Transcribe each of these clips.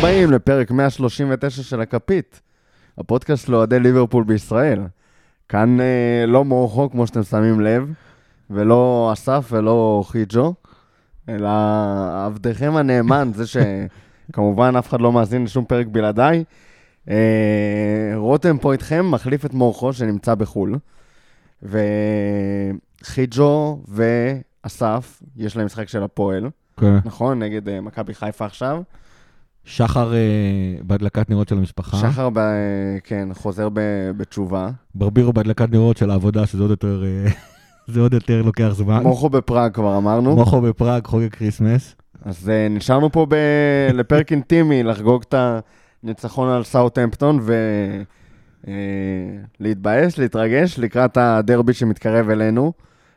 הבאים לפרק 139 של הכפית, הפודקאסט לאוהדי ליברפול בישראל. כאן אה, לא מורחו, כמו שאתם שמים לב, ולא אסף ולא חיג'ו, אלא עבדכם הנאמן, זה שכמובן אף אחד לא מאזין לשום פרק בלעדיי. אה, רותם פה איתכם, מחליף את מורחו שנמצא בחו"ל. וחיג'ו ואסף, יש להם משחק של הפועל, כן. נכון? נגד אה, מכבי חיפה עכשיו. שחר אה, בהדלקת נרות של המשפחה. שחר, ב... כן, חוזר ב... בתשובה. ברבירו בהדלקת נרות של העבודה, שזה עוד יותר, אה, זה עוד יותר לוקח זמן. מוחו בפראג כבר אמרנו. מוחו בפראג, חוגג כריסמס. אז uh, נשארנו פה ב... לפרק אינטימי, לחגוג את הניצחון על סאוטהמפטון ולהתבאס, להתרגש לקראת הדרבי שמתקרב אלינו.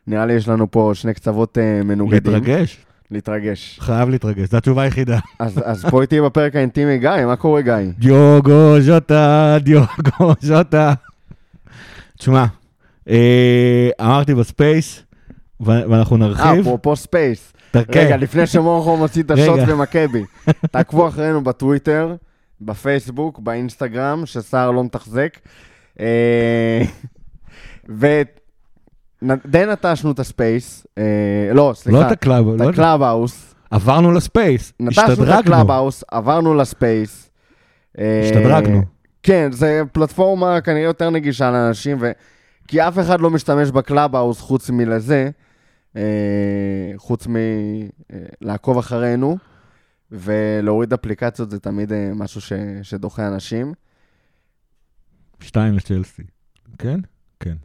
נראה לי יש לנו פה שני קצוות uh, מנוגדים. להתרגש? להתרגש. חייב להתרגש, זו התשובה היחידה. אז, אז פה איתי בפרק האינטימי, גיא, מה קורה גיא? דיוגו ז'וטה, דיוגו ז'וטה. תשמע, אה, אמרתי ב Space, ו- ואנחנו אה, נרחיב. אפרופו Space. כן. רגע, לפני שמורכו מוציא את. השוט במכבי. תעקבו אחרינו בטוויטר, בפייסבוק, באינסטגרם, שסער לא מתחזק. אה, ודי נטשנו את ה Space, אה, לא, לא סליחה, את ה Club, את לא ה Clubhouse. עברנו ל Space, נטשנו את השתדרגנו. ה Clubhouse, עברנו ל Space. אה, השתדרגנו. כן, זו פלטפורמה כנראה יותר נגישה לאנשים, ו... כי אף אחד לא משתמש ב Clubhouse חוץ מלזה, אה, חוץ מלעקוב אחרינו, ולהוריד אפליקציות זה תמיד אה, משהו ש... שדוחה אנשים. שתיים לצ'לסי. כן? כן.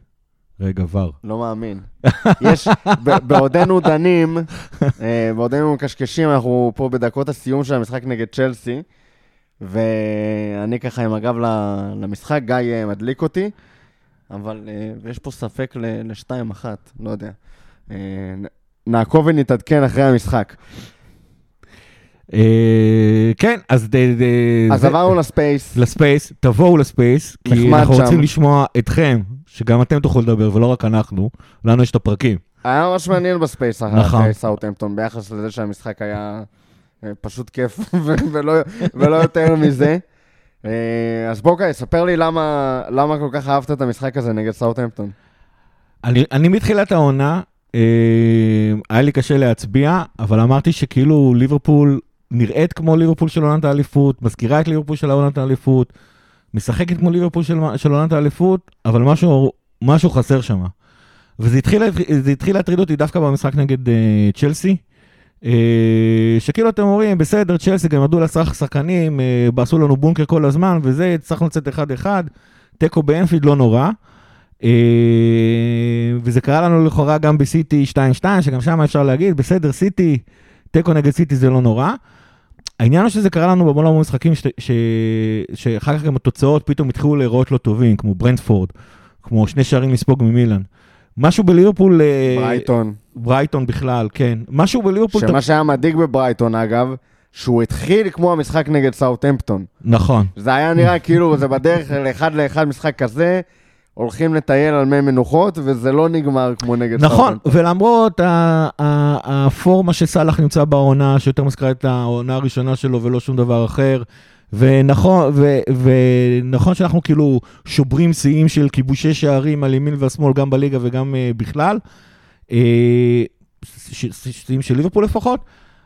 רגע, ור. לא מאמין. יש, בעודנו דנים, אה, בעודנו מקשקשים, אנחנו פה בדקות הסיום של המשחק נגד צ'לסי, ואני ככה עם הגב למשחק, גיא אה, מדליק אותי, אבל אה, יש פה ספק לשתיים אחת, לא יודע. נעקוב ונתעדכן אחרי המשחק. כן, אז... אז עברנו ל Space, ל Space, תבואו ל Space, כי אנחנו. רוצים לשמוע אתכם, שגם אתם תוכלו לדבר ולא רק אנחנו, לנו יש את הפרקים. היה ממש מעניין ב Space אחרי נכון. סאוטהמפטון, ביחס לזה שהמשחק היה אה, פשוט כיף, ולא, יותר מזה. אה, אז בוא גיא, ספר לי למה, למה כל כך אהבת את המשחק הזה נגד סאוטהמפטון. אני, אני מתחילת העונה, אה, היה לי קשה להצביע, אבל אמרתי שכאילו ליברפול נראית כמו ליברפול של עונת האליפות, מזכירה את ליברפול של עונת האליפות, משחקת כמו ליברפול של, של עונת האליפות, אבל משהו, משהו חסר שם. וזה התחיל, התחיל להטריד אותי דווקא במשחק נגד אה, צ'לסי. אה, שכאילו אתם אומרים, בסדר, צ'לסי גם ירדו לשחק שחקנים, אה, עשו לנו בונקר כל הזמן וזה, הצלחנו לצאת 1-1, תיקו באנפילד לא נורא. אה, וזה קרה לנו לכאורה גם בסיטי 2-2, שגם שם אפשר להגיד, בסדר, סיטי, תיקו נגד סיטי זה לא נורא. העניין הוא שזה קרה לנו בהמון המון משחקים. שאחר כך גם התוצאות פתאום התחילו להיראות לא טובים, כמו ברנדפורד, כמו שני שערים לספוג ממילן. משהו בליברפול... אה, ברייטון. ברייטון בכלל, כן. משהו בליברפול... שמה שהיה מדאיג בברייטון, אגב, שהוא התחיל כמו המשחק נגד סאוטהמפטון. נכון. זה היה נראה כאילו זה בדרך לאחד לאחד משחק כזה, הולכים לטייל על מי מנוחות, וזה לא נגמר כמו נגד נכון, סאוטהמפטון. ולמרות הפורמה שסאלח נמצא בעונה, שיותר מזכירה את העונה הראשונה שלו ולא שום דבר אחר, ונכון, ו, ונכון שאנחנו כאילו שוברים שיאים של כיבושי שערים על ימין והשמאל, גם בליגה וגם uh, בכלל, uh, שיאים של ליברפול לפחות,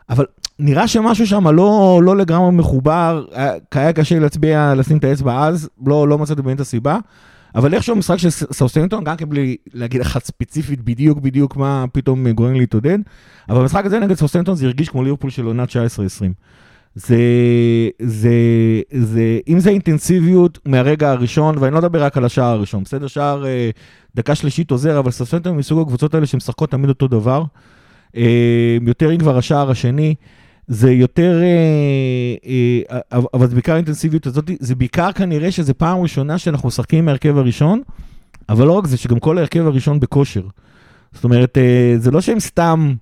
אבל נראה שמשהו שם לא, לא לגמרי מחובר, היה- היה קשה להצביע, לשים את האצבע אז, לא, לא מצאתי באמת את הסיבה. אבל איכשהו המשחק של סאות'המפטון, גם כן בלי להגיד לך ספציפית בדיוק בדיוק מה פתאום גורם להתעודד, אבל במשחק הזה נגד סאות'המפטון זה הרגיש כמו ליברפול של עונה 19-20. זה, זה, זה, אם זה אינטנסיביות מהרגע הראשון, ואני לא אדבר רק על השער הראשון, בסדר? שער אה, דקה שלישית עוזר, אבל סאות'המפטון מסוג הקבוצות האלה שמשחקות תמיד אותו דבר. אה, יותר אם כבר השער השני. זה יותר, אה, אה, אבל אבל זה בעיקר האינטנסיביות הזאת, זה בעיקר כנראה שזה פעם ראשונה שאנחנו משחקים עם ההרכב הראשון, אבל לא רק זה, שגם כל ההרכב הראשון בכושר. זאת אומרת, אה, זה לא שהם סתם,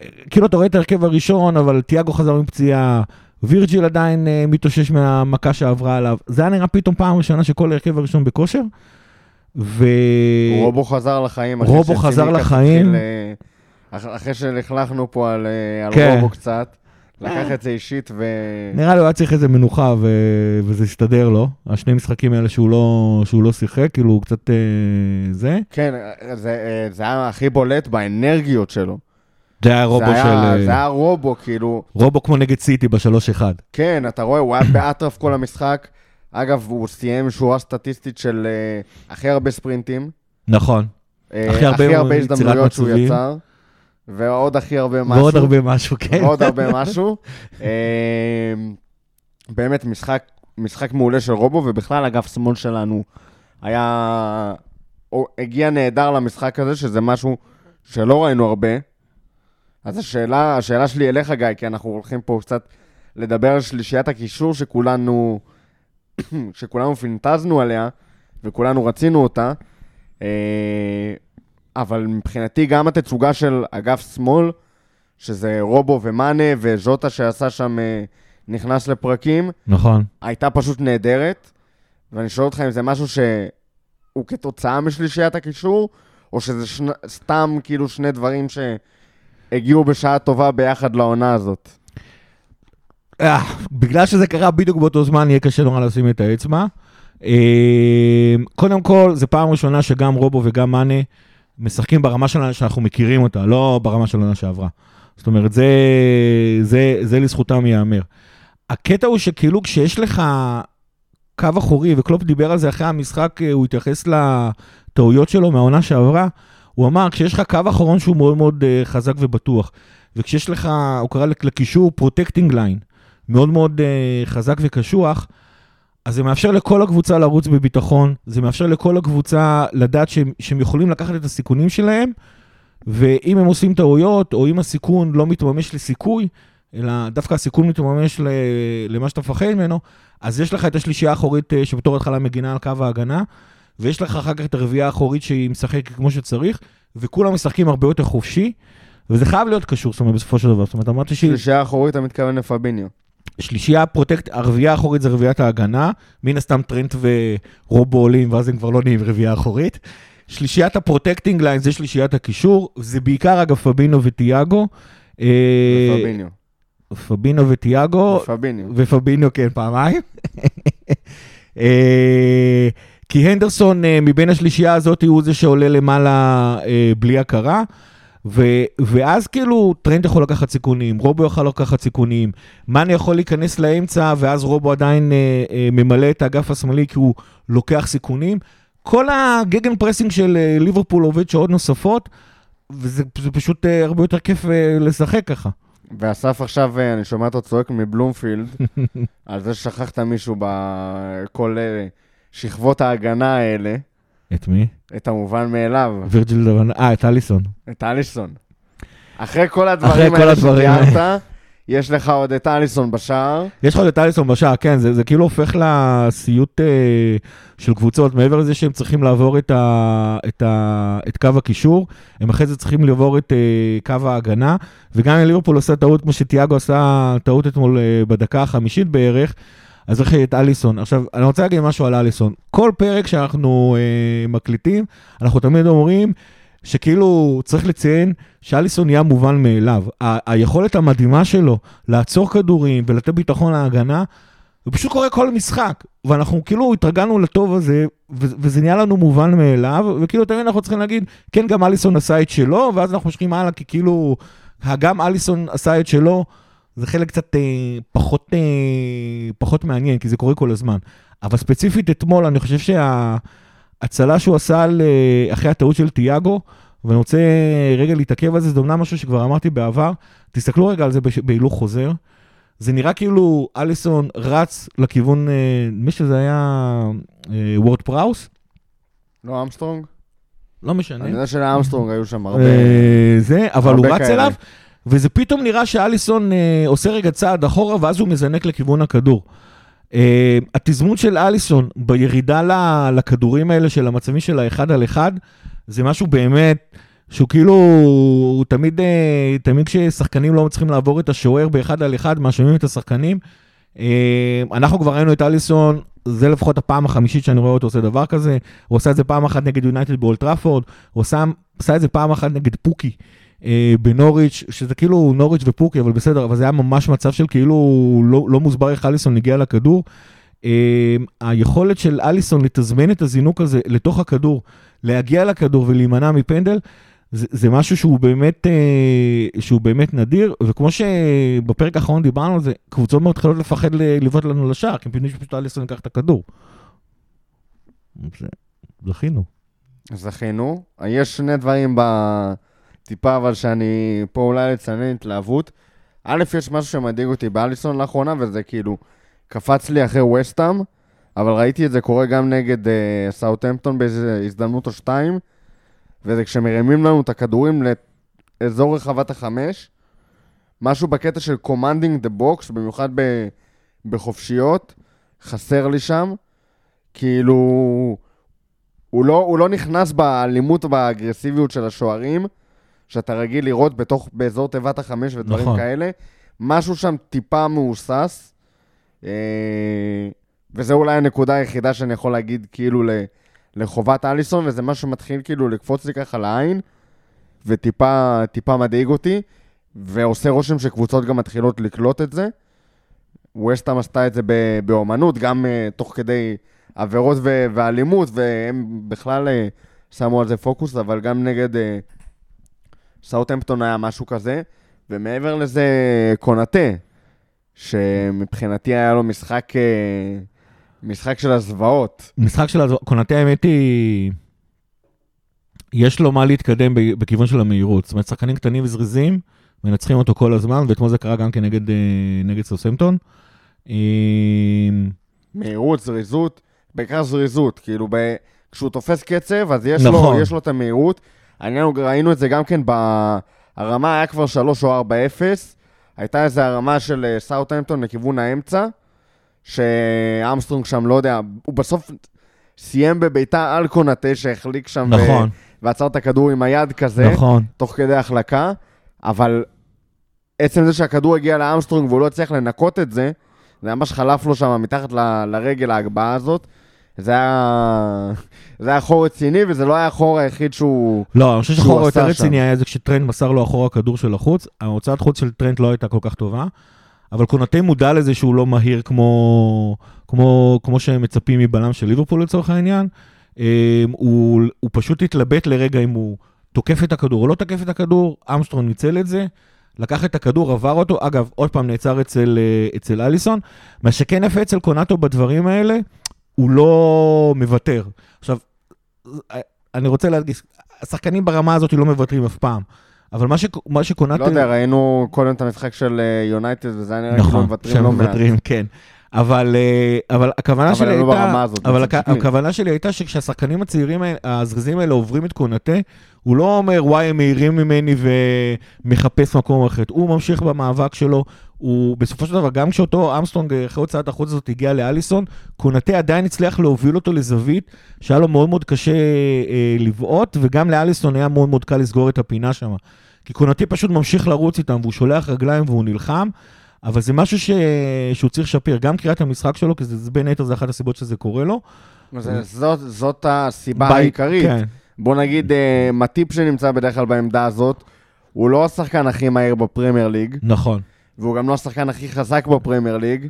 אה, כאילו אתה רואה את ההרכב הראשון, אבל תיאגו חזר מפציעה, וירג'יל עדיין אה, מתאושש מהמכה שעברה עליו. זה היה נראה פתאום פעם ראשונה שכל ההרכב הראשון בכושר. ו... רובו חזר לחיים. רובו חזר לחיים. אה, אחרי שלכלכנו פה על, אה, על כן. רובו קצת. לקח את זה אישית ו... נראה לי הוא היה צריך איזה מנוחה ו- וזה הסתדר לו. השני משחקים האלה שהוא לא, שהוא לא שיחק, כאילו הוא קצת אה, זה. כן, זה, אה, זה היה הכי בולט באנרגיות שלו. זה היה רובו זה היה, של... אה, זה היה רובו, כאילו, רובו כמו נגד סיטי בשלוש אחד. כן, אתה רואה, הוא היה באטרף כל המשחק. אגב, הוא סיים שורה סטטיסטית של uh, הכי הרבה ספרינטים. נכון. אה, הכי הרבה הרבה הזדמנויות שהוא. יצר. ועוד הכי הרבה משהו. ועוד הרבה משהו, כן. ועוד הרבה משהו. אה, באמת, משחק, משחק מעולה של רובו, ובכלל, אגף שמאל שלנו היה... הוא הגיע נהדר למשחק הזה, שזה משהו שלא ראינו הרבה. אז השאלה, השאלה שלי אליך, גיא, כי אנחנו הולכים פה קצת לדבר על שלישיית הקישור שכולנו, שכולנו פינטזנו עליה, וכולנו רצינו אותה. אבל מבחינתי גם התצוגה של אגף שמאל, שזה רובו ומאנה וז'וטה שעשה שם, אה, נכנס לפרקים, נכון. הייתה פשוט נהדרת. ואני שואל אותך אם זה משהו שהוא כתוצאה משלישיית הקישור, או שזה שני, סתם כאילו שני דברים שהגיעו בשעה טובה ביחד לעונה הזאת. אה, בגלל שזה קרה בדיוק באותו זמן, יהיה קשה נורא לשים את האצבע. אה, קודם כל, זו פעם ראשונה שגם רובו וגם מאנה משחקים ברמה שלנו שאנחנו מכירים אותה, לא ברמה של העונה שעברה. זאת אומרת, זה, זה, זה לזכותם ייאמר. הקטע הוא שכאילו כשיש לך קו אחורי, וקלופ דיבר על זה אחרי המשחק, אה, הוא התייחס לטעויות שלו מהעונה שעברה, הוא אמר, כשיש לך קו אחרון שהוא מאוד מאוד אה, חזק ובטוח, וכשיש לך, הוא קרא לקישור protecting line, מאוד מאוד אה, חזק וקשוח, אז זה מאפשר לכל הקבוצה לרוץ בביטחון, זה מאפשר לכל הקבוצה לדעת שהם, שהם יכולים לקחת את הסיכונים שלהם, ואם הם עושים טעויות, או אם הסיכון לא מתממש לסיכוי, אלא דווקא הסיכון מתממש למה שאתה מפחד ממנו, אז יש לך את השלישייה האחורית אה, שבתור התחלה מגינה על קו ההגנה, ויש לך אחר כך את הרביעייה האחורית שהיא משחקת כמו שצריך, וכולם משחקים הרבה יותר חופשי, וזה חייב להיות קשור, זאת אומרת, בסופו של דבר. זאת אומרת, אמרתי שהיא... שלישייה אחורית, אתה מתכוון לפביניו. שלישייה protect, הרביעייה האחורית זה רביעיית ההגנה, מן הסתם טרנט ורובו עולים, ואז הם כבר לא נהיים רביעייה אחורית. שלישיית ה protecting line זה שלישיית הקישור, זה בעיקר אגב פבינו וטיאגו. אה, פביניו. פבינו וטיאגו, פביניו. ופבינו כן פעמיים. אה, כי הנדרסון אה, מבין השלישייה הזאת הוא זה שעולה למעלה בלי הכרה. ו- ואז כאילו טרנט יכול לקחת סיכונים, רובו יכול לקחת סיכונים, מאנה יכול להיכנס לאמצע, ואז רובו עדיין אה, אה, ממלא את האגף השמאלי כי הוא לוקח סיכונים. כל ה gegenpressing של אה, ליברפול עובד שעות נוספות, וזה זה פשוט אה, הרבה יותר כיף אה, לשחק ככה. ואסף עכשיו, אה, אני שומע אותו צועק מבלומפילד, על זה ששכחת מישהו בכל אה, שכבות ההגנה האלה, את מי? את המובן מאליו, וירג'יל דבן, אה, את אליסון. את אליסון. אחרי כל אחרי הדברים כל האלה הדברים שתיארת, יש לך עוד את אליסון בשער. יש לך עוד את אליסון בשער, כן, זה, זה כאילו הופך לסיוט אה, של קבוצות, מעבר לזה שהם צריכים לעבור את, ה, את, ה, את קו הקישור, הם אחרי זה צריכים לעבור את אה, קו ההגנה, וגם אם ליברפול עושה טעות, כמו שתיאגו עשה טעות אתמול אה, בדקה החמישית בערך, אז צריך את אליסון. עכשיו, אני רוצה להגיד משהו על אליסון. כל פרק שאנחנו אה, מקליטים, אנחנו תמיד אומרים שכאילו צריך לציין שאליסון נהיה מובן מאליו. ה- היכולת המדהימה שלו לעצור כדורים ולתת ביטחון להגנה, זה פשוט קורה כל משחק. ואנחנו כאילו התרגלנו לטוב הזה, ו- וזה נהיה לנו מובן מאליו, וכאילו תמיד אנחנו צריכים להגיד, כן, גם אליסון עשה את שלו, ואז אנחנו מושכים הלאה, כי כאילו, גם אליסון עשה את שלו, זה חלק קצת אה, פחות, אה, פחות מעניין, כי זה קורה כל הזמן. אבל ספציפית אתמול, אני חושב שההצלה שהוא עשה על, אה, אחרי הטעות של תיאגו, ואני רוצה רגע להתעכב על זה, זה אומנם משהו שכבר אמרתי בעבר, תסתכלו רגע על זה בהילוך חוזר. זה נראה כאילו אליסון רץ לכיוון, אה, מי שזה היה אה, וורד פראוס, לא אמסטרונג? לא משנה. אני יודע שלאמסטרונג היו שם הרבה... אה, זה, אבל הוא הרבה רץ. אליו, וזה פתאום נראה שאליסון אה, עושה רגע צעד אחורה, ואז הוא מזנק לכיוון הכדור. אה, התזמון של אליסון בירידה לכדורים האלה של המצבים של האחד על אחד, זה משהו באמת, שהוא כאילו, הוא תמיד, אה, תמיד כששחקנים לא מצליחים לעבור את השוער באחד על אחד, מאשימים את השחקנים. אה, אנחנו כבר ראינו את אליסון, זה לפחות הפעם החמישית שאני רואה אותו עושה דבר כזה. הוא עשה את זה פעם אחת נגד יונייטד באולטראפורד, הוא עשה, עשה את זה פעם אחת נגד פוקי בנוריץ', שזה כאילו נוריץ' ופוקי, אבל בסדר, אבל זה היה ממש מצב של כאילו לא, לא מוסבר איך אליסון הגיע לכדור. אה, היכולת של אליסון לתזמן את הזינוק הזה לתוך הכדור, להגיע לכדור ולהימנע מפנדל, זה, זה משהו שהוא באמת, אה, שהוא באמת נדיר, וכמו שבפרק האחרון דיברנו על זה, קבוצות מאוד מתחילות לפחד לבעוט לנו לשער, כי הם פתאום שפשוט אליסון ייקח את הכדור. זכינו. זכינו. יש שני דברים בטיפה, אבל שאני פה אולי לציין התלהבות. א', יש משהו שמדאיג אותי באליסון לאחרונה, וזה כאילו קפץ לי אחרי וסטאם, אבל ראיתי את זה קורה גם נגד uh, סאוטהמפטון באיזו הזדמנות או שתיים, וזה כשמרימים לנו את הכדורים לאזור רחבת החמש, משהו בקטע של commanding the box, במיוחד ב, בחופשיות, חסר לי שם. כאילו, הוא לא, הוא לא נכנס באלימות ובאגרסיביות של השוערים, שאתה רגיל לראות בתוך, באזור תיבת החמש ודברים נכון. כאלה. משהו שם טיפה מהוסס, אה, וזה אולי הנקודה היחידה שאני יכול להגיד כאילו לחובת אליסון, וזה משהו שמתחיל כאילו לקפוץ לי ככה לעין, וטיפה טיפה מדאיג אותי, ועושה רושם שקבוצות גם מתחילות לקלוט את זה. ווסטהאם עשתה את זה באומנות, גם uh, תוך כדי עבירות ו- ואלימות, והם בכלל uh, שמו על זה פוקוס, אבל גם נגד uh, סאוטהמפטון היה משהו כזה. ומעבר לזה, קונאטה, שמבחינתי היה לו משחק, uh, משחק של הזוועות. משחק של קונאטה, האמת היא, יש לו מה להתקדם בכיוון של המהירות. זאת אומרת, שחקנים קטנים וזריזים, מנצחים אותו כל הזמן, ואתמול זה קרה גם כן נגד, אה, נגד סוסמפטון. אה, מהירות, זריזות, בעיקר זריזות, כאילו ב... כשהוא תופס קצב, אז יש, נכון. לו, יש לו את המהירות. ראינו את זה גם כן. הרמה היה כבר 3 או 4-0, הייתה איזו הרמה של אה, סאוטהמפטון לכיוון האמצע, שאמסטרונג שם, לא יודע, הוא בסוף סיים בביתה על קונאטה שהחליק שם, ו- נכון, ועצר את הכדור עם היד כזה, נכון. תוך כדי החלקה, אבל עצם זה שהכדור הגיע לאמסטרונג והוא לא הצליח לנקות את זה, זה ממש חלף לו שם מתחת ל- לרגל ההגבהה הזאת. זה היה, זה היה חור רציני, וזה לא היה החור היחיד שהוא... לא, אני חושב שהחור היותר. רציני היה זה כשטרנט מסר לו אחורה כדור של החוץ. ההוצאת חוץ של טרנט לא הייתה כל כך טובה, אבל קונאטה מודע לזה שהוא לא מהיר כמו, כמו, כמו שהם מצפים מבלם של ליברפול לצורך העניין. אה, הוא, הוא פשוט התלבט לרגע אם הוא תוקף את הכדור או לא תוקף את הכדור, אמסטרון ניצל את זה. לקח את הכדור, עבר אותו, אגב, עוד פעם נעצר אצל, אה, אצל אליסון. מה שכן יפה אצל קונאטו בדברים האלה, הוא לא מוותר. עכשיו, אני רוצה להדגיש, השחקנים ברמה הזאת לא מוותרים אף פעם. אבל מה, ש, מה שקונאטו... לא יודע, ראינו קודם את המשחק של אה, יונייטד, וזה היה נראה כאילו נכון, מוותרים שהם לא מעט. מוותרים, כן. אבל, אה, אבל הכוונה אבל שלי הם לא הייתה, ברמה הזאת, אבל הכ-. הכוונה שלי הייתה שכשהשחקנים הצעירים, הזריזים האלה עוברים את קונאטה, הוא לא אומר, וואי, הם מהירים ממני ומחפש מקום אחר. הוא ממשיך במאבק שלו, הוא בסופו של דבר, גם כשאותו אמסטרונג אחרי הוצאת החוץ הזאת הגיע לאליסון, קונאטה עדיין הצליח להוביל אותו לזווית שהיה לו מאוד מאוד קשה אה, לבעוט, וגם לאליסון היה מאוד מאוד קל לסגור את הפינה שם. כי קונאטה פשוט ממשיך לרוץ איתם, והוא שולח רגליים והוא נלחם. אבל זה משהו ש... שהוא צריך לשפר, גם קריאת המשחק שלו, כי זה, זה בין היתר זה אחת הסיבות שזה קורה לו. זה- זאת, זאת הסיבה בי- העיקרית. כן, בוא נגיד, אה, מטיפ שנמצא בדרך כלל בעמדה הזאת, הוא לא השחקן הכי מהיר בפרמייר ליג, נכון. והוא גם לא השחקן הכי חזק בפרמייר ליג.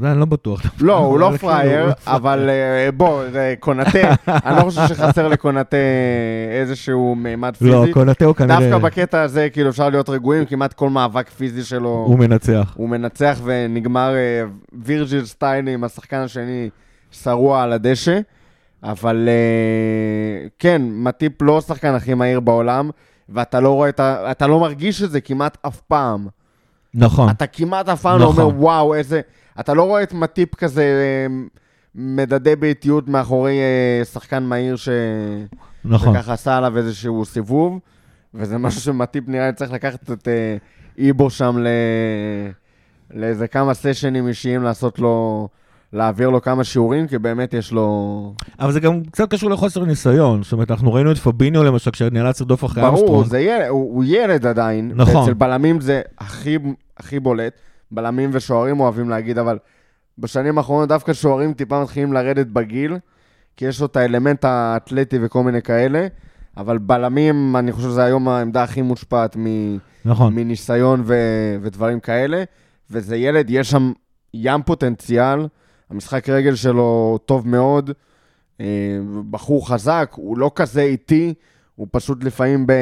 זה אני לא בטוח. לא, הוא לא אבל כאילו, פראייר, לא אבל אה, בוא, זה קונאטה, אני לא חושב שחסר לקונאטה איזשהו מימד לא, פיזי. קונאטה הוא כנראה... דווקא בקטע הזה, כאילו, אפשר להיות רגועים, כמעט כל מאבק פיזי שלו, הוא מנצח. הוא מנצח ונגמר אה, וירג'יל סטיילי עם השחקן השני שרוע על הדשא. אבל אה, כן, מטיפ לא השחקן הכי מהיר בעולם, ואתה לא רואה את ה... אתה לא מרגיש את זה כמעט אף פעם. נכון. אתה כמעט אף פעם לא נכון. אומר, וואו, איזה... אתה לא רואה את מטיפ כזה אה, מדדי באיטיות מאחורי אה, שחקן מהיר ש... נכון. וככה עשה עליו איזשהו סיבוב, וזה משהו שמטיפ נראה לי צריך לקחת את אה, איבו שם ל... לאיזה כמה סשנים אישיים לעשות לו... להעביר לו כמה שיעורים, כי באמת יש לו... אבל זה גם קצת קשור לחוסר ניסיון. זאת אומרת, אנחנו ראינו את פביניו למשל, כשנאלץ לרדוף אחרי ברור, אמסטרונג. זה ילד, הוא, הוא ילד עדיין. נכון. אצל בלמים זה הכי, הכי בולט. בלמים ושוערים אוהבים להגיד, אבל בשנים האחרונות דווקא שוערים טיפה מתחילים לרדת בגיל, כי יש לו את האלמנט האתלטי וכל מיני כאלה, אבל בלמים, אני חושב שזה היום העמדה הכי מושפעת מ- נכון. מניסיון ו- ודברים כאלה. וזה ילד, יש שם ים פוטנציאל, המשחק רגל שלו טוב מאוד, אה, בחור חזק, הוא לא כזה איטי, הוא פשוט לפעמים ב-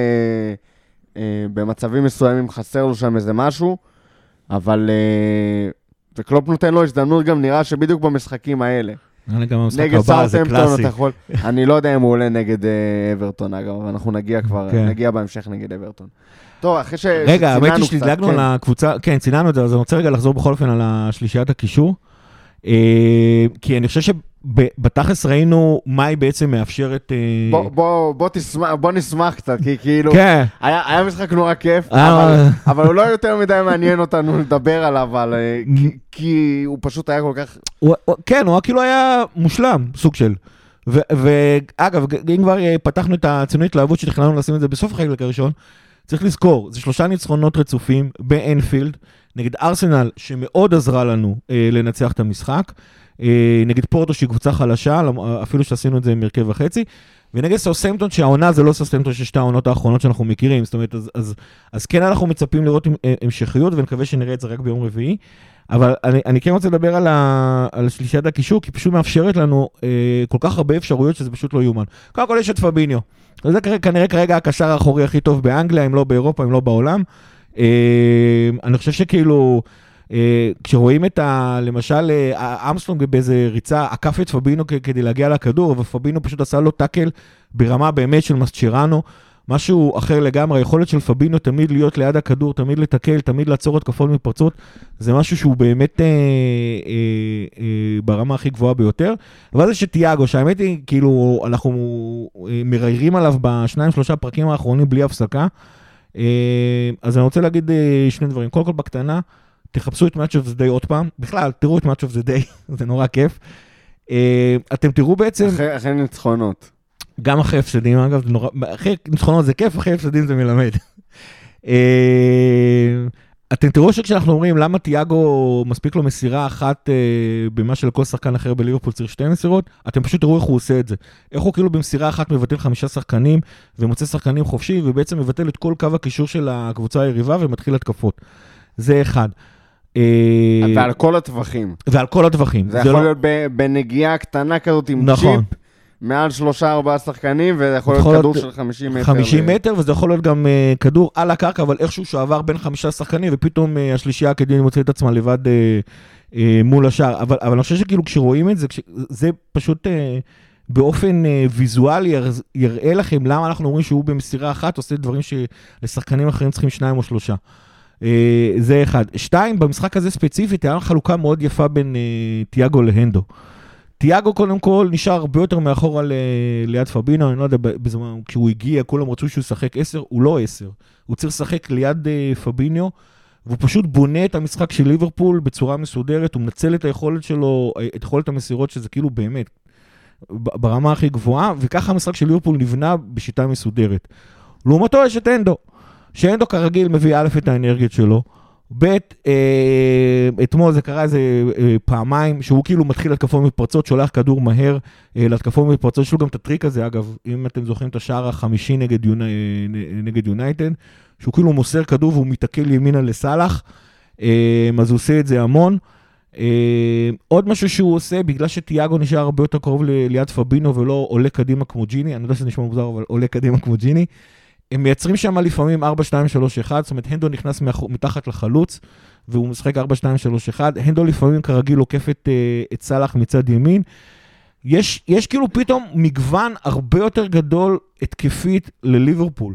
אה, במצבים מסוימים חסר לו שם איזה משהו, אבל... אה, וקלופ נותן לו הזדמנות, גם נראה שבדיוק במשחקים האלה. נראה גם המשחק נגד הבא, זה סאוטהמפטון קלאסי. אתה יכול... אני לא יודע אם הוא עולה נגד אברטון, אגב, אבל אנחנו נגיע כבר, כן. נגיע בהמשך נגד אברטון. טוב, אחרי ש... רגע, האמת שציננו היא שדילגנו קצת, על כן. הקבוצה, כן, ציננו את זה, אז אני רוצה רגע לחזור בכל אופן על השלישיית הקישור. אה, כי אני חושב שבתכלס ראינו מה היא בעצם מאפשרת... אה, בוא- בוא בוא תשמח, בוא נשמח קצת, כי כאילו... כן, היה היה משחק נורא כיף, אה, אבל- אבל הוא לא יותר מדי מעניין אותנו לדבר עליו, על, כי- כי הוא פשוט היה כל כך... הוא- הוא- כן, הוא כאילו היה מושלם, סוג של. ואגב, אם כבר פתחנו את הציונות התלהבות שתכננו לשים את זה בסוף החלק הראשון, צריך לזכור, זה שלושה ניצחונות רצופים באנפילד, נגד ארסנל, שמאוד עזרה לנו אה, לנצח את המשחק, אה, נגד פורטו שהיא קבוצה חלשה, למ- אפילו שעשינו את זה עם הרכב וחצי, ונגד סאוסמפטון, שהעונה זה לא סאוסמפטון של שתי העונות האחרונות שאנחנו מכירים, זאת אומרת, אז, אז, אז כן אנחנו מצפים לראות אה, המשכיות, ונקווה שנראה את זה רק ביום רביעי. אבל אני, אני כן רוצה לדבר על, על שלישיית הקישור, כי פשוט מאפשרת לנו אה, כל כך הרבה אפשרויות שזה פשוט לא יאומן. קודם כל יש את פביניו. זה כנראה כרגע הקשר האחורי הכי טוב באנגליה, אם לא באירופה, אם לא בעולם. אה, אני חושב שכאילו, אה, כשרואים את ה... למשל, אה, אמסטרונג באיזה ריצה, עקף את פבינו כדי להגיע לכדור, ופבינו פשוט עשה לו טאקל ברמה באמת של מסצ'רנו. משהו אחר לגמרי, היכולת של פבינו תמיד להיות ליד הכדור, תמיד לתקל, תמיד לעצור התקפות מתפרצות, זה משהו שהוא באמת אה, אה, אה, ברמה הכי גבוהה ביותר. ואז יש את תיאגו, שהאמת היא, כאילו, אנחנו אה, מריירים עליו בשניים, שלושה פרקים האחרונים בלי הפסקה. אה, אז אני רוצה להגיד אה, שני דברים. קודם כל, בקטנה, תחפשו את Match of the Day עוד פעם. בכלל, תראו את Match of the Day, זה נורא כיף. אה, אתם תראו בעצם... אחרי אחרי ניצחונות. גם אחרי הפסדים, אגב, זה נורא, אחרי ניצחונות זה כיף, אחרי הפסדים זה מלמד. אתם תראו שכשאנחנו אומרים למה תיאגו מספיק לו מסירה אחת אה, במה שלכל שחקן אחר בליברפול צריך שתי מסירות, אתם פשוט תראו איך הוא עושה את זה. איך הוא כאילו במסירה אחת מבטל חמישה שחקנים ומוצא שחקנים חופשי, ובעצם מבטל את כל קו הקישור של הקבוצה היריבה ומתחיל התקפות. זה אחד. אה, ועל כל הטווחים. ועל כל הטווחים. זה יכול לא- להיות בנגיעה קטנה כזאת עם נכון. צ'יפ, מעל שלושה ארבעה שחקנים, וזה יכול להיות כדור של 50 מטר. 50 ל- מטר, וזה יכול להיות גם uh, כדור על הקרקע, אבל איכשהו שהוא עבר בין חמישה שחקנים, ופתאום uh, השלישייה הקדמית מוצאת את עצמה לבד uh, uh, מול השאר. אבל, אבל אני חושב שכאילו כשרואים את זה, כש, זה פשוט uh, באופן uh, ויזואלי יר, יראה לכם למה אנחנו אומרים שהוא במסירה אחת עושה דברים שלשחקנים אחרים צריכים שניים או שלושה. Uh, זה אחד. שתיים, במשחק הזה ספציפית, היה חלוקה מאוד יפה בין uh, תיאגו להנדו. תיאגו קודם כל נשאר הרבה יותר מאחורה ל... ליד פבינו, אני לא יודע, בזמן, כשהוא הגיע כולם רצו שהוא ישחק 10, הוא לא 10. הוא צריך לשחק ליד uh, פביניו, והוא פשוט בונה את המשחק של ליברפול בצורה מסודרת, הוא מנצל את היכולת שלו, את יכולת המסירות, שזה כאילו באמת ברמה הכי גבוהה, וככה המשחק של ליברפול נבנה בשיטה מסודרת. לעומתו יש את אנדו, שאנדו כרגיל מביא א' את האנרגיות שלו, ב', אה, אתמול זה קרה איזה אה, פעמיים, שהוא כאילו מתחיל התקפות מתפרצות, שולח כדור מהר אה, להתקפות מתפרצות, יש לו גם את הטריק הזה, אגב, אם אתם זוכרים את השער החמישי נגד, יוני, נגד יונייטד, שהוא כאילו מוסר כדור והוא מתעכל ימינה לסאלח, אז הוא עושה את זה המון. עוד משהו שהוא עושה, בגלל שתיאגו נשאר הרבה יותר קרוב ליד פבינו ולא עולה קדימה כמו ג'יני, אני יודע שזה נשמע מוזר, אבל עולה קדימה כמו ג'יני, הם מייצרים שם לפעמים 4, 2, 3, 1, זאת אומרת, הנדו נכנס מאחור, מתחת לחלוץ, והוא משחק 4, 2, 3, 1. הנדו לפעמים כרגיל עוקף את, אה, את סאלח מצד ימין. יש, יש כאילו פתאום מגוון הרבה יותר גדול התקפית לליברפול.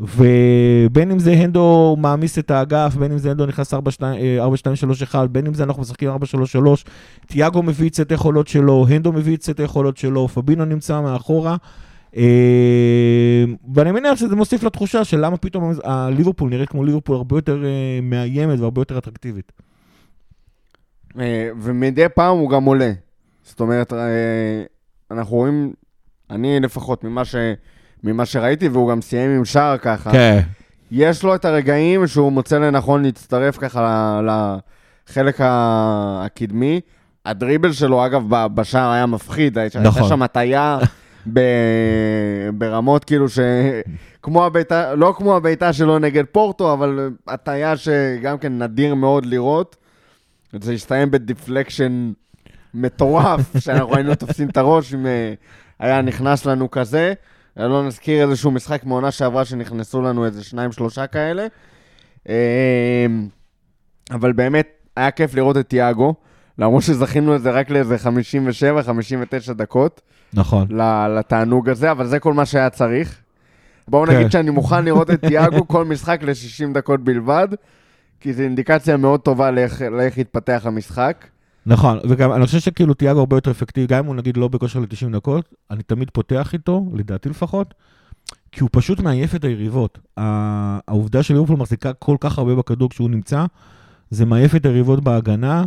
ובין אם זה הנדו מעמיס את האגף, בין אם זה הנדו נכנס 4, 2, 3, 1, בין אם זה אנחנו משחקים 4, 3, 3, תיאגו מביא את סט היכולות שלו, הנדו מביא את סט היכולות שלו, פבינו נמצא מאחורה. אה, ואני מניח שזה מוסיף לתחושה של למה פתאום הליברפול נראית כמו ליברפול הרבה יותר אה, מאיימת והרבה יותר אטרקטיבית. אה, ומדי פעם הוא גם עולה. זאת אומרת, אה, אנחנו רואים, אני לפחות ממה, ש, ממה שראיתי, והוא גם סיים עם שער ככה, כן. יש לו את הרגעים שהוא מוצא לנכון להצטרף ככה לחלק הקדמי. הדריבל שלו, אגב, בשער היה מפחיד, הייתה נכון. שם הטיה ב- ברמות כאילו ש... כמו הביתה, לא כמו הביתה שלו נגד פורטו, אבל הטיה שגם כן נדיר מאוד לראות. זה הסתיים בדיפלקשן מטורף, שאנחנו היינו תופסים את הראש אם אה, היה נכנס לנו כזה. לא נזכיר איזשהו משחק מעונה שעברה שנכנסו לנו איזה שניים, שלושה כאלה. אה, אבל באמת, היה כיף לראות את תיאגו, למרות שזכינו את זה רק לאיזה 57-59 דקות. נכון. לתענוג הזה, אבל זה כל מה שהיה צריך. בואו כן. נגיד שאני מוכן לראות את תיאגו כל משחק ל-60 דקות בלבד, כי זו אינדיקציה מאוד טובה לאיך, לאיך יתפתח המשחק. נכון, וגם אני חושב שכאילו תיאגו הרבה יותר אפקטיבי, גם אם הוא נגיד לא בכושר ל-90 דקות, אני תמיד פותח איתו, לדעתי לפחות, כי הוא פשוט מעייף את היריבות. העובדה שליברפול מחזיקה כל כך הרבה בכדור כשהוא נמצא, זה מעייף את היריבות בהגנה.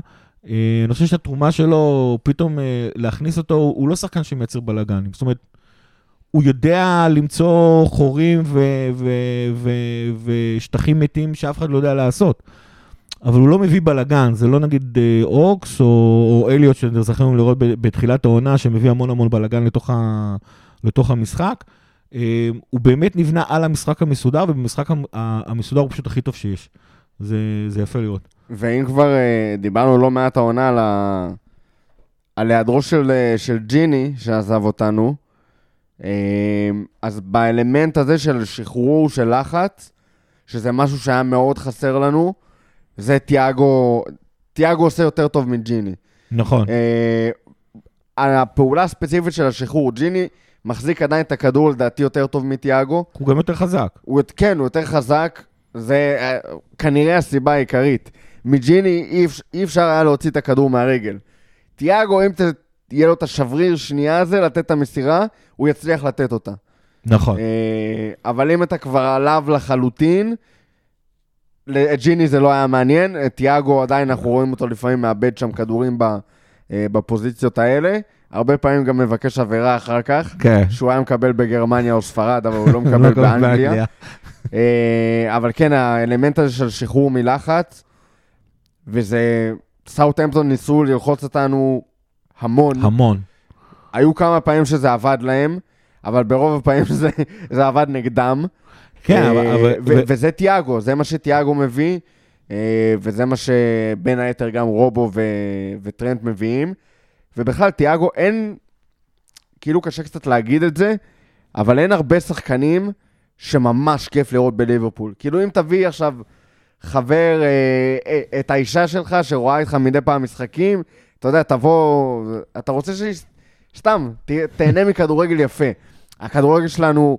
אה, אני חושב שהתרומה שלו, פתאום אה, להכניס אותו, הוא לא שחקן שמייצר בלאגנים. זאת אומרת, הוא יודע למצוא חורים ושטחים מתים שאף אחד לא יודע לעשות. אבל הוא לא מביא בלאגן, זה לא נגיד אה, אוקס או, או אליוט שזכינו לראות בתחילת העונה, שמביא המון המון בלאגן לתוך, לתוך המשחק. הוא באמת נבנה על המשחק המסודר, ובמשחק המסודר הוא פשוט הכי טוב שיש. זה, זה יפה לראות. ואם כבר אה, דיברנו לא מעט העונה על, ה... על היעדרו של, אה, של ג'יני, שעזב אותנו, אה, אז באלמנט הזה של שחרור של לחץ, שזה משהו שהיה מאוד חסר לנו, זה תיאגו, תיאגו עושה יותר טוב מג'יני. נכון. על הפעולה הספציפית של השחרור, ג'יני מחזיק עדיין את הכדור לדעתי יותר טוב מתיאגו. הוא גם יותר חזק. הוא, כן, הוא יותר חזק, זה אה, כנראה הסיבה העיקרית. מג'יני אי, אפ- אי אפשר היה להוציא את הכדור מהרגל. תיאגו, אם ת, יהיה לו את השבריר שנייה הזה לתת את המסירה, הוא יצליח לתת אותה. נכון. אה, אבל אם אתה כבר עליו לחלוטין, את ג'יני זה לא היה מעניין, את תיאגו עדיין אנחנו רואים אותו לפעמים מאבד שם כדורים ב, אה, בפוזיציות האלה. הרבה פעמים גם מבקש עבירה אחר כך, כן. שהוא היה מקבל בגרמניה או ספרד, אבל הוא לא מקבל באנגליה. אה, אבל כן, האלמנט הזה של שחרור מלחץ, וזה, סאוטהמפטון ניסו ללחוץ אותנו המון. המון. היו כמה פעמים שזה עבד להם, אבל ברוב הפעמים זה, זה עבד נגדם. כן, אה, אבל... אבל- ו- וזה תיאגו, זה מה שתיאגו מביא, אה, וזה מה שבין היתר גם רובו ו- וטרנט מביאים. ובכלל, תיאגו אין, כאילו קשה קצת להגיד את זה, אבל אין הרבה שחקנים שממש כיף לראות בליברפול. כאילו אם תביא עכשיו חבר, אה, אה, את האישה שלך שרואה איתך מדי פעם משחקים, אתה יודע, תבוא, אתה רוצה ש... סתם, ת, תהנה מכדורגל יפה. הכדורגל שלנו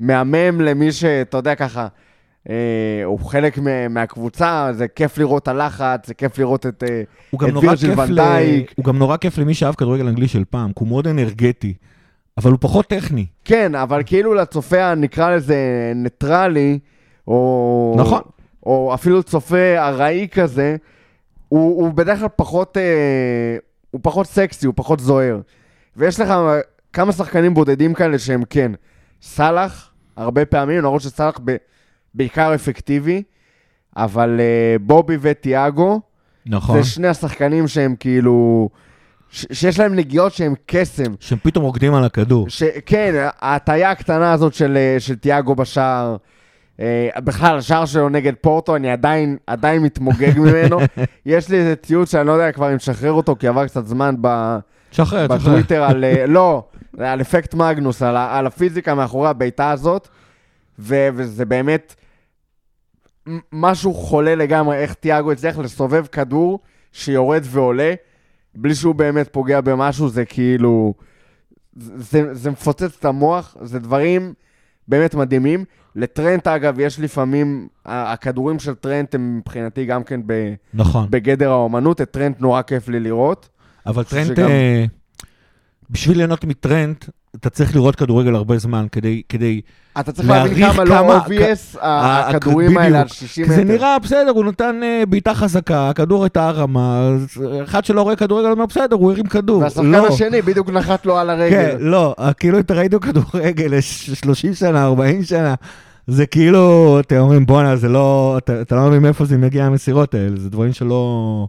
מהמם למי שאתה יודע ככה, אה, הוא חלק מה- מהקבוצה, זה כיף לראות את הלחץ, זה כיף לראות את... אה, את וירג'יל כיף ל... ונדייק. הוא גם נורא כיף למי שאהב כדורגל אנגלי של פעם, כי הוא מאוד אנרגטי, אבל הוא פחות טכני. כן, אבל כאילו לצופה, נקרא לזה ניטרלי, או... נכון. או אפילו צופה ארעי כזה, הוא, הוא בדרך כלל פחות, אה, הוא פחות סקסי, הוא פחות זוהר. ויש לך כמה שחקנים בודדים כאלה שהם כן. סאלח, הרבה פעמים, למרות שסאלח ב, בעיקר אפקטיבי, אבל אה, בובי וטיאגו, נכון. זה שני השחקנים שהם כאילו, ש, שיש להם נגיעות שהם קסם. שהם פתאום רוקדים על הכדור. ש... כן, ההטייה הקטנה הזאת של, אה, של תיאגו בשער, בכלל, השער שלו נגד פורטו, אני עדיין, עדיין מתמוגג ממנו. יש לי איזה ציוץ שאני לא יודע כבר אם לשחרר אותו, כי עבר קצת זמן ב... שחרר. בטוויטר על... אה, לא, על אפקט מגנוס, על, על הפיזיקה מאחורי הבעיטה הזאת, ו... וזה באמת משהו חולה לגמרי, איך תיאגו הצליח לסובב כדור שיורד ועולה, בלי שהוא באמת פוגע במשהו, זה כאילו... זה, זה מפוצץ את המוח, זה דברים באמת מדהימים. לטרנט, אגב, יש לפעמים, הכדורים של טרנט הם מבחינתי גם כן ב- נכון. בגדר האומנות, את טרנט נורא כיף לי לראות. אבל טרנט, שגם- אה, בשביל ליהנות מטרנט, אתה צריך לראות כדורגל הרבה זמן כדי... כדי אתה צריך להבין כמה לא obvious ה- הכדורים. האלה על 60 כי מטר. זה נראה בסדר, הוא נתן אה, בעיטה חזקה, הכדור הייתה רמה, אז אחד שלא רואה כדורגל אומר בסדר, הוא הרים כדור. והשחקן לא. השני בדיוק נחת לו על כן, הרגל. לא, כאילו אתה ראיתם כדורגל לש- 30 שנה, 40 שנה, זה כאילו, אתם אומרים בואנה, זה לא, אתה, אתה לא מבין מאיפה זה מגיע המסירות האלה, זה דברים שלא,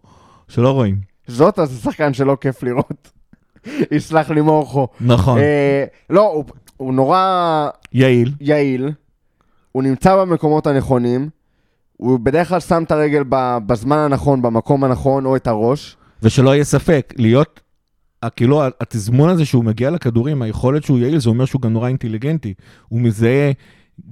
שלא רואים. זאת אז זה שחקן שלא כיף לראות. יסלח לי מורכו. נכון, אה, לא, הוא- הוא נורא יעיל. יעיל, הוא נמצא במקומות הנכונים, הוא בדרך כלל שם את הרגל בזמן הנכון, במקום הנכון, או את הראש. ושלא יהיה ספק, להיות, כאילו התזמון הזה שהוא מגיע לכדורים, היכולת שהוא יעיל, זה אומר שהוא גם נורא אינטליגנטי. הוא מזהה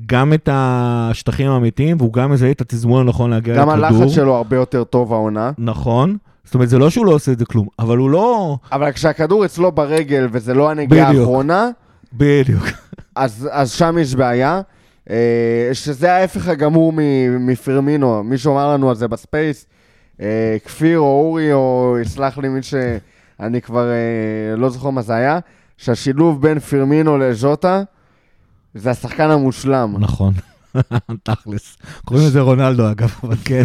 גם את השטחים האמיתיים, והוא גם מזהה את התזמון הנכון להגיע גם לכדור. הלחץ שלו הרבה יותר טוב העונה. נכון. זאת אומרת, זה לא שהוא לא עושה את זה כלום, אבל הוא לא... אבל כשהכדור אצלו ברגל וזה לא הנגיעה. האחרונה, בדיוק. אז, אז שם יש בעיה. אה, שזה ההפך הגמור מפירמינו, מישהו אמר לנו על זה ב Space, אה, כפיר או אורי, או יסלח לי מי שאני כבר אה, לא זוכר מה זה היה, שהשילוב בין פירמינו לז'וטה זה השחקן המושלם. נכון. תכלס. קוראים לזה רונלדו אגב, אבל כן.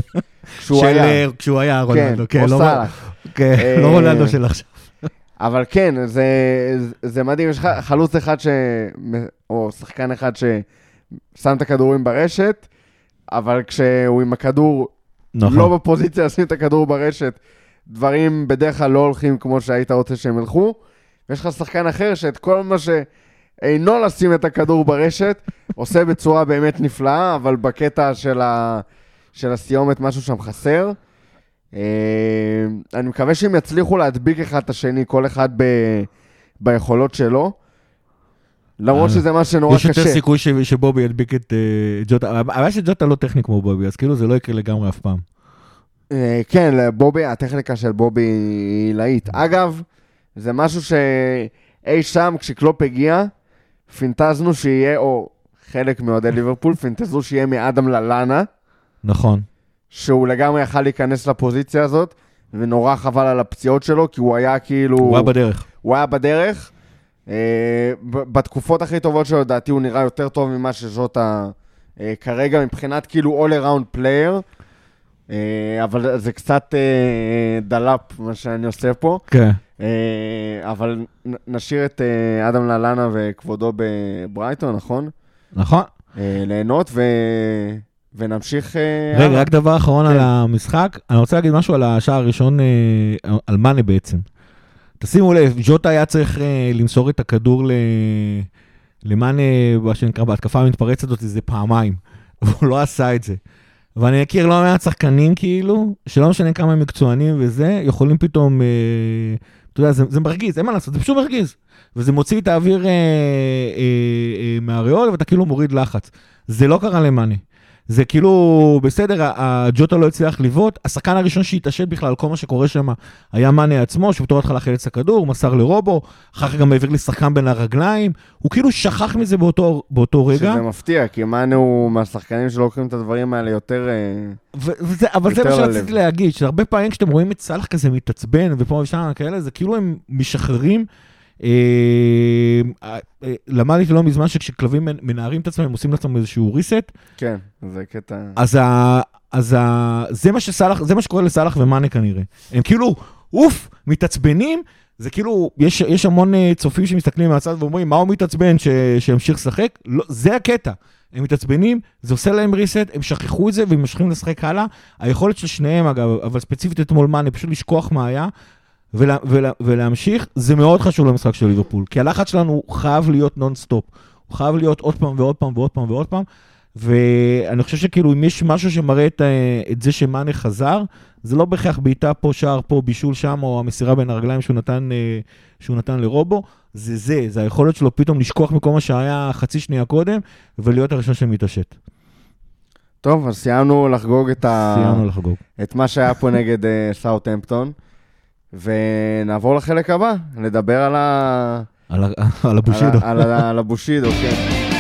כשהוא של, היה. אה, כשהוא היה רונלדו, כן. או לא- סאלח. כן, אה, לא רונלדו של עכשיו. אבל כן, זה, זה מדהים, יש חלוץ אחד ש... או שחקן אחד ששם את הכדורים ברשת, אבל כשהוא עם הכדור נכון. לא בפוזיציה לשים את הכדור ברשת, דברים בדרך כלל לא הולכים כמו שהיית רוצה שהם ילכו. ויש לך שחקן אחר שאת כל מה שאינו לשים את הכדור ברשת, עושה בצורה באמת נפלאה, אבל בקטע של, ה... של הסיומת משהו שם חסר. אה, אני מקווה שהם יצליחו להדביק אחד את השני, כל אחד ב... ביכולות שלו. למרות אה, שזה מה שנורא יש יותר קשה. סיכוי ש- שבובי ידביק את אה, ג'וטה. הבעיה שג'וטה לא טכני כמו בובי, אז כאילו זה לא יקרה לגמרי אף פעם. כן, בובי, הטכניקה של בובי היא להיט. אגב, זה משהו שאי שם, כשקלופ הגיע, פינטזנו שיהיה, או חלק מאוהדי ליברפול, פינטזו שיהיה מאדם ללאנה, נכון. שהוא לגמרי יכל להיכנס לפוזיציה הזאת, ונורא חבל על הפציעות שלו, כי הוא היה כאילו... הוא היה בדרך. הוא היה בדרך. אה, בתקופות הכי טובות שלו, לדעתי, הוא נראה יותר טוב ממה שז'וטה אה, כרגע, מבחינת כאילו all around player. אה, אבל זה קצת אה, דלאפ, מה שאני עושה פה. כן. אה, אבל נ- נשאיר את אה, אדם ללאנה וכבודו בברייטון, נכון? נכון. אה, ליהנות ו... ונמשיך... אה, רגע. רק דבר אחרון כן. על המשחק. אני רוצה להגיד משהו על השער הראשון, אה, על מאנה בעצם. תשימו לב, ג'וטה היה צריך אה, למסור את הכדור למאנה, מה שנקרא, בהתקפה המתפרצת הזאת איזה פעמיים. והוא לא עשה את זה. ואני מכיר לא מעט שחקנים כאילו, שלא משנה כמה הם מקצוענים וזה, יכולים פתאום, אה, אתה יודע, זה, זה מרגיז, אין מה לעשות, זה פשוט מרגיז. וזה מוציא את האוויר אה, אה, אה, מהריאות ואתה כאילו מוריד לחץ. זה לא קרה למאנה. זה כאילו, בסדר, הג'וטה לא הצליח לבעוט, השחקן הראשון שהתעשת בכלל על כל מה שקורה שם היה מאנה עצמו, שבתור התחלה חילץ הכדור, מסר לרובו, אחר כך גם העביר לי שחקן בין הרגליים, הוא כאילו שכח מזה באותו, באותו רגע. שזה מפתיע, כי מאנה הוא מהשחקנים שלוקחים את הדברים האלה יותר... אה, ו- וזה, אבל זה יותר מה ללב. שרציתי להגיד, שהרבה פעמים כשאתם רואים את סאלח כזה מתעצבן ופה ושם כאלה, זה כאילו הם משחררים. אה, אה, אה, למדתי לא מזמן שכשכלבים מנ- מנערים את עצמם, הם עושים לעצמם איזשהו reset, כן, זה קטע... אז, ה, אז ה, זה, מה שסלח, זה מה שקורה לסאלח ומאנה כנראה. הם כאילו, אוף, מתעצבנים, זה כאילו, יש, יש המון אה, צופים שמסתכלים מהצד ואומרים, מה הוא מתעצבן, ש, שימשיך לשחק? לא, זה הקטע. הם מתעצבנים, זה עושה להם reset, הם שכחו את זה והם ממשיכים לשחק הלאה. היכולת של שניהם, אגב, אבל ספציפית אתמול מאנה, פשוט לשכוח מה היה. ולה, ולה, ולהמשיך, זה מאוד חשוב למשחק של ליברפול, כי הלחץ שלנו חייב להיות נונסטופ. הוא חייב להיות עוד פעם ועוד פעם ועוד פעם ועוד פעם, ואני חושב שכאילו אם יש משהו שמראה את, ה- את זה שמאנה חזר, זה לא בהכרח בעיטה פה, שער פה, בישול שם, או המסירה בין הרגליים שהוא נתן, אה, שהוא נתן לרובו, זה זה, זה היכולת שלו פתאום לשכוח מכל מה שהיה חצי שנייה קודם, ולהיות הראשון שמתעשת. טוב, אז סיימנו לחגוג את, ה... סיימנו לחגוג. את מה שהיה פה נגד אה, סאוטהמפטון, ונעבור לחלק הבא, לדבר על, ה... על הבושידו. על הבושידו, כן.